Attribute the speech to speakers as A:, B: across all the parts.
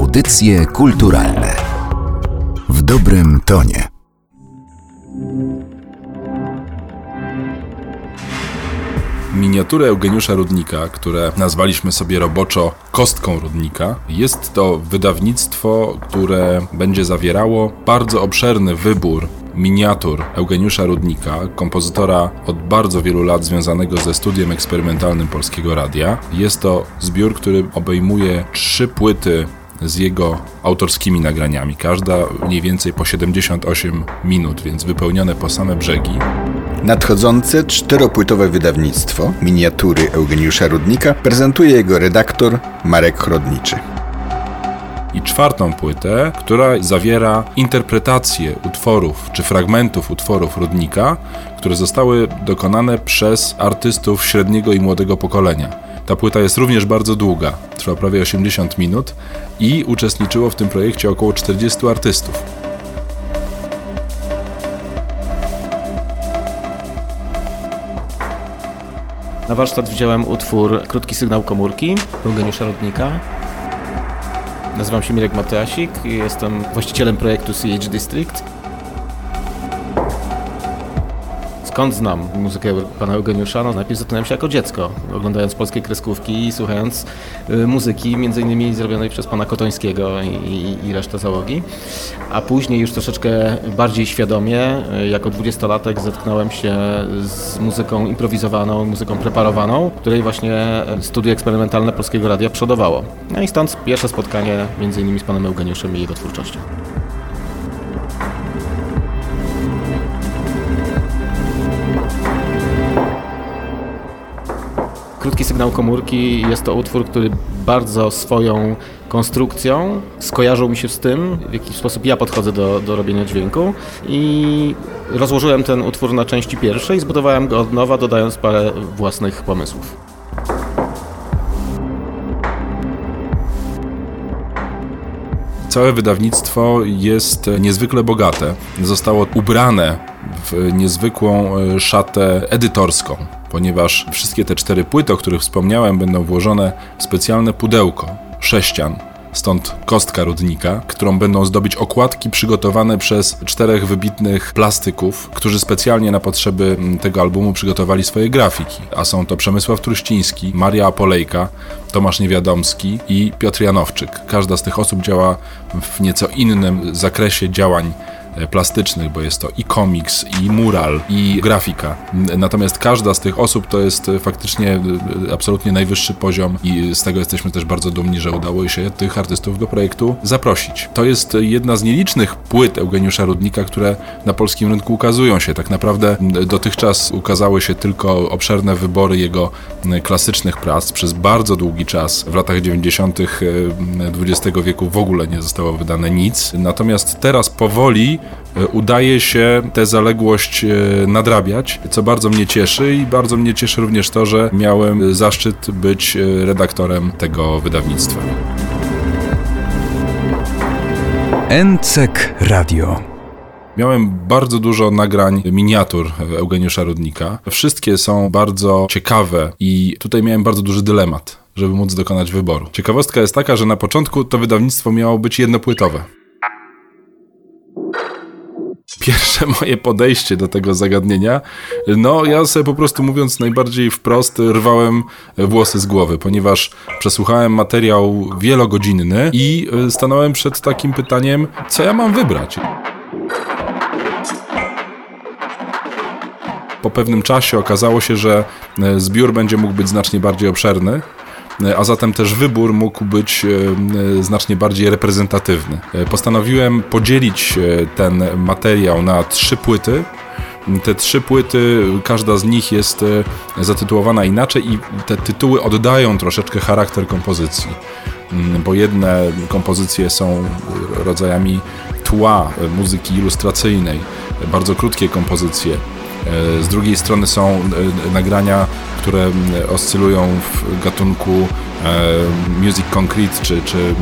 A: Audycje kulturalne w dobrym tonie.
B: Miniatury Eugeniusza Rudnika, które nazwaliśmy sobie roboczo Kostką Rudnika, jest to wydawnictwo, które będzie zawierało bardzo obszerny wybór miniatur Eugeniusza Rudnika, kompozytora od bardzo wielu lat związanego ze studiem eksperymentalnym Polskiego Radia. Jest to zbiór, który obejmuje trzy płyty z jego autorskimi nagraniami. Każda mniej więcej po 78 minut, więc wypełnione po same brzegi.
C: Nadchodzące czteropłytowe wydawnictwo Miniatury Eugeniusza Rudnika prezentuje jego redaktor Marek Chrodniczy
B: i czwartą płytę, która zawiera interpretacje utworów czy fragmentów utworów Rudnika, które zostały dokonane przez artystów średniego i młodego pokolenia. Ta płyta jest również bardzo długa, trwa prawie 80 minut i uczestniczyło w tym projekcie około 40 artystów.
D: Na warsztat wziąłem utwór Krótki sygnał komórki Eugeniusza Rodnika. Nazywam się Mirek Matyasik i jestem właścicielem projektu CH District. Skąd znam muzykę pana Eugeniusza? No, najpierw zatknąłem się jako dziecko, oglądając polskie kreskówki i słuchając y, muzyki, między innymi zrobionej przez pana Kotońskiego i, i, resztę załogi. A później już troszeczkę bardziej świadomie, y, jako dwudziestolatek zetknąłem się z muzyką improwizowaną, muzyką preparowaną, której właśnie studio eksperymentalne Polskiego Radia przodowało. No i stąd pierwsze spotkanie między innymi z panem Eugeniuszem i jego twórczością. Krótki sygnał komórki jest to utwór, który bardzo swoją konstrukcją skojarzył mi się z tym, w jaki sposób ja podchodzę do, do robienia dźwięku i rozłożyłem ten utwór na części pierwszej i zbudowałem go od nowa, dodając parę własnych pomysłów.
B: Całe wydawnictwo jest niezwykle bogate. Zostało ubrane w niezwykłą e, szatę edytorską ponieważ wszystkie te cztery płyty, o których wspomniałem, będą włożone w specjalne pudełko sześcian, stąd kostka rudnika, którą będą zdobić okładki przygotowane przez czterech wybitnych plastyków, którzy specjalnie na potrzeby tego albumu przygotowali swoje grafiki. A są to Przemysław Truściński, Maria Apolejka, Tomasz Niewiadomski i Piotr Janowczyk. Każda z tych osób działa w nieco innym zakresie działań plastycznych, bo jest to i komiks, i mural, i grafika. Natomiast każda z tych osób to jest e, faktycznie e, absolutnie najwyższy poziom i z tego jesteśmy też bardzo dumni, że udało się tych artystów do projektu zaprosić. To jest jedna z nielicznych płyt Eugeniusza Rudnika, które na polskim rynku ukazują się. Tak naprawdę dotychczas ukazały się tylko obszerne wybory jego klasycznych prac. Przez bardzo długi czas, w latach 90. XX wieku w ogóle nie zostało wydane nic. Natomiast teraz powoli E, udaje się tę zaległość e, nadrabiać, co bardzo mnie cieszy i bardzo mnie cieszy również to, że miałem zaszczyt być e, redaktorem tego wydawnictwa.
A: NCEK Radio.
B: Miałem bardzo dużo nagrań miniatur Eugeniusza Rudnika. Wszystkie są bardzo ciekawe i tutaj miałem bardzo duży dylemat, żeby móc dokonać wyboru. Ciekawostka jest taka, że na początku to wydawnictwo miało być jednopłytowe pierwsze moje podejście do tego zagadnienia, no ja sobie po prostu mówiąc najbardziej wprost rwałem włosy z głowy, ponieważ przesłuchałem materiał wielogodzinny i e, stanąłem przed takim pytaniem, co ja mam wybrać. Po pewnym czasie okazało się, że e, zbiór będzie mógł być znacznie bardziej obszerny, a zatem też wybór mógł być e, e, znacznie bardziej reprezentatywny. E, postanowiłem podzielić ten materiał na trzy płyty. Te trzy płyty, każda z nich jest zatytułowana inaczej i te tytuły oddają troszeczkę charakter kompozycji, mm, bo jedne kompozycje są rodzajami tła muzyki ilustracyjnej, bardzo krótkie kompozycje. Z drugiej strony są nagrania które oscylują w gatunku Music Concrete czy, czy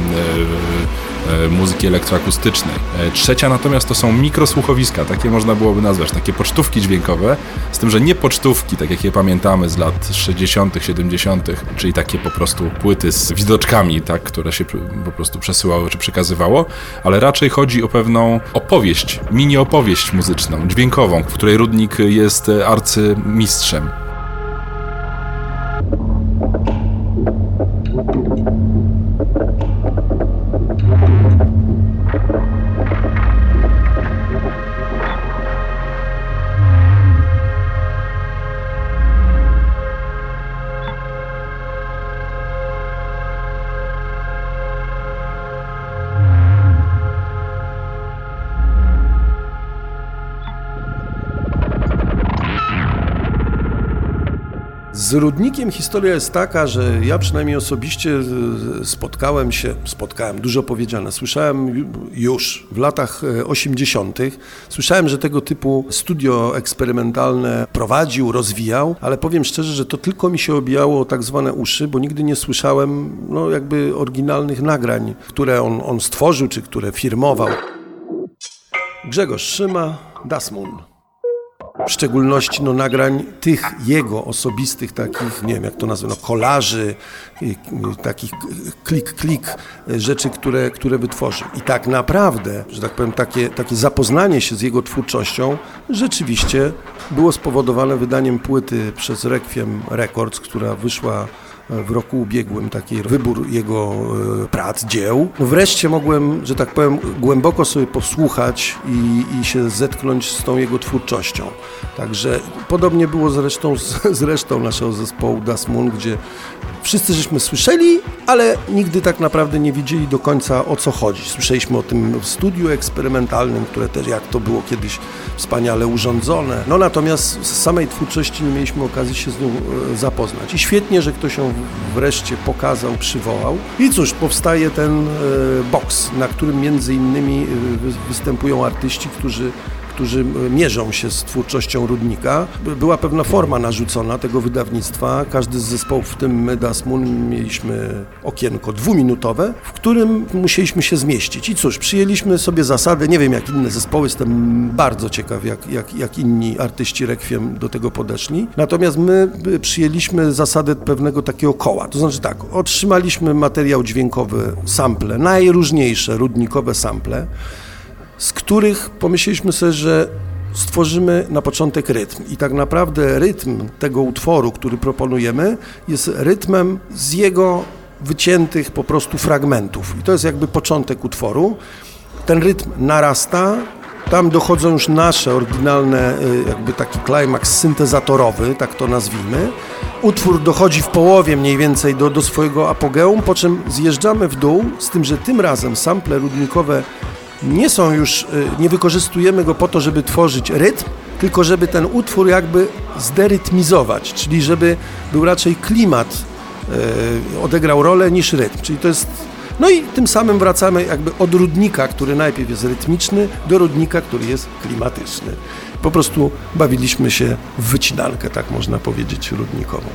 B: E, muzyki elektroakustycznej. E, trzecia natomiast to są mikrosłuchowiska, takie można byłoby nazwać, takie pocztówki dźwiękowe, z tym, że nie pocztówki, tak jak je pamiętamy z lat 60., 70., czyli takie po prostu płyty z widoczkami, tak, które się po prostu przesyłały czy przekazywało, ale raczej chodzi o pewną opowieść, mini opowieść muzyczną, dźwiękową, w której Rudnik jest arcymistrzem. Thank you.
E: Z Rudnikiem historia jest taka, że ja przynajmniej osobiście spotkałem się, spotkałem, dużo powiedziane, słyszałem już w latach 80., e, słyszałem, że tego typu studio eksperymentalne prowadził, rozwijał, ale powiem szczerze, że to tylko mi się obijało tak zwane uszy, bo nigdy nie słyszałem no, jakby oryginalnych nagrań, które on, on stworzył, czy które firmował. Grzegorz Szyma, Dasmun w szczególności no, nagrań tych jego osobistych, takich, nie wiem jak to nazwać, no, kolaży, takich klik-klik rzeczy, które, które wytworzył. I tak naprawdę, że tak powiem, takie, takie zapoznanie się z jego twórczością rzeczywiście było spowodowane wydaniem płyty przez Requiem Records, która wyszła w roku ubiegłym taki wybór jego e, prac, dzieł. No wreszcie mogłem, że tak powiem, głęboko sobie posłuchać i, i się zetknąć z tą jego twórczością. Także podobnie było zresztą z, z resztą naszego zespołu Das Moon, gdzie wszyscy żeśmy słyszeli, ale nigdy tak naprawdę nie wiedzieli do końca o co chodzi. Słyszeliśmy o tym studiu eksperymentalnym, które też jak to było kiedyś wspaniale urządzone. No natomiast z samej twórczości nie mieliśmy okazji się z nią e, zapoznać. I świetnie, że ktoś ją wreszcie pokazał, przywołał. I cóż, powstaje ten e, box, na którym między innymi e, występują artyści, którzy którzy mierzą się z twórczością Rudnika. Była pewna forma narzucona tego wydawnictwa. Każdy z zespołów, w tym my, Das Moon, mieliśmy okienko dwuminutowe, w którym musieliśmy się zmieścić. I cóż, przyjęliśmy sobie zasadę, nie wiem jak inne zespoły, jestem bardzo ciekaw, jak, jak, jak inni artyści Requiem do tego podeszli. Natomiast my przyjęliśmy zasadę pewnego takiego koła. To znaczy tak, otrzymaliśmy materiał dźwiękowy, sample, najróżniejsze rudnikowe sample z których pomyśleliśmy sobie, że stworzymy na początek rytm. I tak naprawdę rytm tego utworu, który proponujemy, jest rytmem z jego wyciętych po prostu fragmentów. I to jest jakby początek utworu. Ten rytm narasta, tam dochodzą już nasze oryginalne, y, jakby taki klimaks syntezatorowy, tak to nazwijmy. Utwór dochodzi w połowie mniej więcej do, do swojego apogeum, po czym zjeżdżamy w dół, z tym, że tym razem sample rudnikowe nie są już, y, nie wykorzystujemy go po to, żeby tworzyć rytm, tylko żeby ten utwór jakby zderytmizować, czyli żeby był raczej klimat, y, odegrał rolę niż rytm. Czyli to jest no i tym samym wracamy jakby od rudnika, który najpierw jest rytmiczny, do rudnika, który jest klimatyczny. Po prostu bawiliśmy się w wycinalkę, tak można powiedzieć, rudnikową.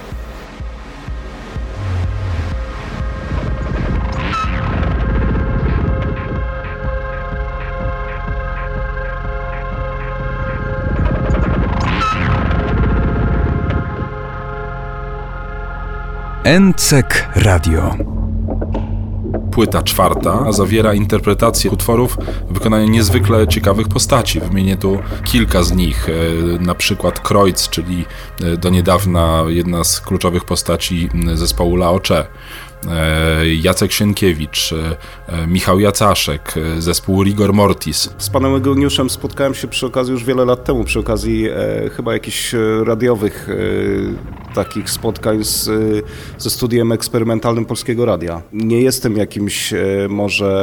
A: NCEK Radio.
B: Płyta czwarta zawiera interpretację utworów w wykonaniu niezwykle ciekawych postaci. Wymienię tu kilka z nich, e, na przykład Kreutz, czyli e, do niedawna jedna z kluczowych postaci zespołu Laocze. E, Jacek Sienkiewicz, e, Michał Jacaszek, e, zespół Rigor Mortis.
F: Z panem Eugeniuszem spotkałem się przy okazji już wiele lat temu, przy okazji e, chyba jakichś radiowych e, takich spotkań z, ze studiem eksperymentalnym Polskiego Radia. Nie jestem jakimś e, może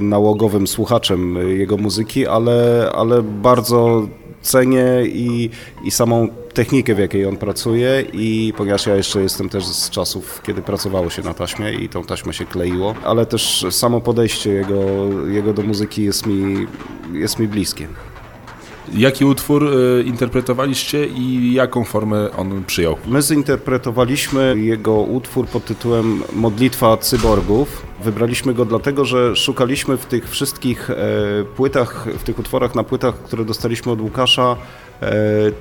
F: nałogowym słuchaczem jego muzyki, ale, ale bardzo cenię i, i samą technikę, w jakiej on pracuje i ponieważ ja jeszcze jestem też z czasów, kiedy pracowało się na taśmie i tą taśmę się kleiło, ale też samo podejście jego, jego do muzyki jest mi, jest mi bliskie.
B: Jaki utwór e, interpretowaliście i jaką formę on przyjął?
F: My zinterpretowaliśmy jego utwór pod tytułem Modlitwa Cyborgów. Wybraliśmy go dlatego, że szukaliśmy w tych wszystkich e, płytach, w tych utworach na płytach, które dostaliśmy od Łukasza, e,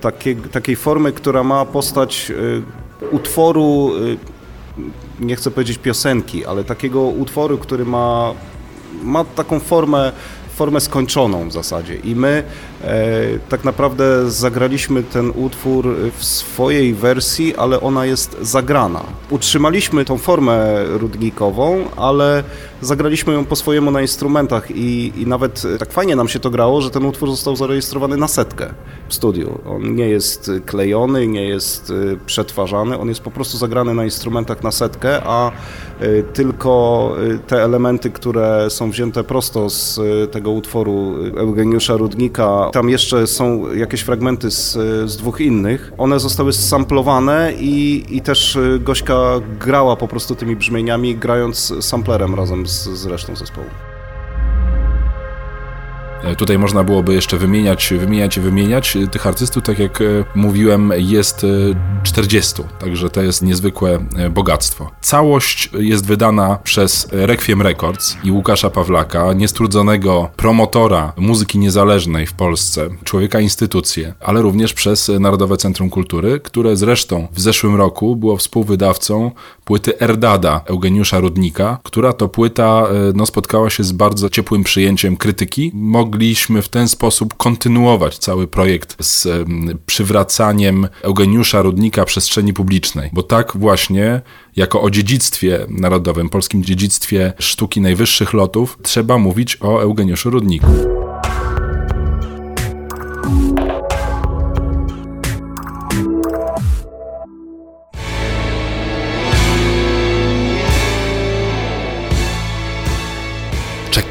F: takie, takiej formy, która ma postać e, utworu, e, nie chcę powiedzieć piosenki, ale takiego utworu, który ma, ma taką formę formę skończoną w zasadzie. I my tak naprawdę zagraliśmy ten utwór w swojej wersji, ale ona jest zagrana. Utrzymaliśmy tą formę rudnikową, ale zagraliśmy ją po swojemu na instrumentach i, i nawet tak fajnie nam się to grało, że ten utwór został zarejestrowany na setkę w studiu. On nie jest klejony, nie jest e, przetwarzany, on jest po prostu zagrany na instrumentach na setkę, a e, tylko e, te elementy, które są wzięte prosto z tego utworu Eugeniusza Rudnika, tam jeszcze są jakieś fragmenty z, z dwóch innych, one zostały samplowane i, i też Gośka grała po prostu tymi brzmieniami, grając samplerem razem z, z resztą zespołu.
B: E, tutaj można byłoby jeszcze wymieniać, wymieniać i wymieniać. E, tych artystów, tak jak e, mówiłem, jest 40, także to jest niezwykłe bogactwo. Całość jest wydana przez Requiem Records i Łukasza Pawlaka, niestrudzonego promotora muzyki niezależnej w Polsce, człowieka instytucję, ale również przez Narodowe Centrum Kultury, które zresztą w zeszłym roku było współwydawcą płyty Erdada Eugeniusza Rudnika, która to płyta no, spotkała się z bardzo ciepłym przyjęciem krytyki. Mogli mogliśmy w ten sposób kontynuować cały projekt z przywracaniem Eugeniusza Rudnika przestrzeni publicznej, bo tak właśnie jako o dziedzictwie narodowym, polskim dziedzictwie sztuki najwyższych lotów, trzeba mówić o Eugeniuszu Rudniku.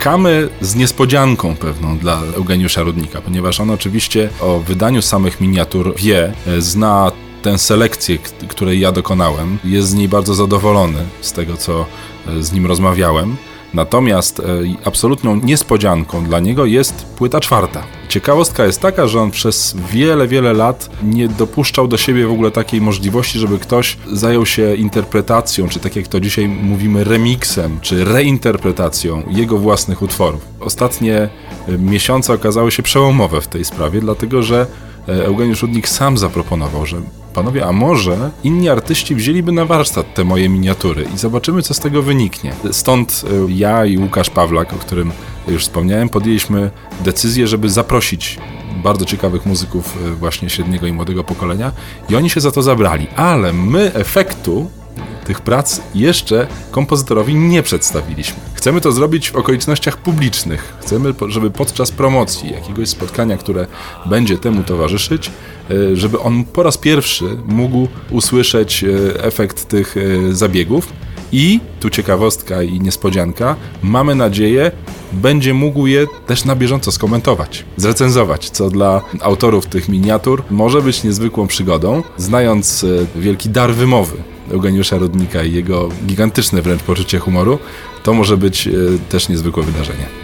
B: Czekamy z niespodzianką pewną dla Eugeniusza Rudnika, ponieważ on oczywiście o wydaniu samych miniatur wie, e, zna tę selekcję, której ja dokonałem, jest z niej bardzo zadowolony z tego, co e, z nim rozmawiałem. Natomiast e, absolutną niespodzianką dla niego jest płyta czwarta. Ciekawostka jest taka, że on przez wiele, wiele lat nie dopuszczał do siebie w ogóle takiej możliwości, żeby ktoś zajął się interpretacją, czy tak jak to dzisiaj mówimy, remixem, czy reinterpretacją jego własnych utworów. Ostatnie e, miesiące okazały się przełomowe w tej sprawie, dlatego że e, Eugeniusz Rudnik sam zaproponował, że panowie, a może inni artyści wzięliby na warsztat te moje miniatury i zobaczymy, co z tego wyniknie. Stąd e, ja i Łukasz Pawlak, o którym już wspomniałem, podjęliśmy decyzję, żeby zaprosić bardzo ciekawych muzyków e, właśnie średniego i młodego pokolenia i oni się za to zabrali, ale my efektu tych prac jeszcze kompozytorowi nie przedstawiliśmy. Chcemy to zrobić w okolicznościach publicznych. Chcemy, żeby podczas promocji jakiegoś spotkania, które będzie temu towarzyszyć, e, żeby on po raz pierwszy mógł usłyszeć e, efekt tych zabiegów. I tu ciekawostka i niespodzianka, mamy nadzieję, będzie mógł je też na bieżąco skomentować, zrecenzować, co dla autorów tych miniatur może być niezwykłą przygodą, znając wielki dar wymowy Eugeniusza Rodnika i jego gigantyczne wręcz poczucie humoru, to może być e, też niezwykłe wydarzenie.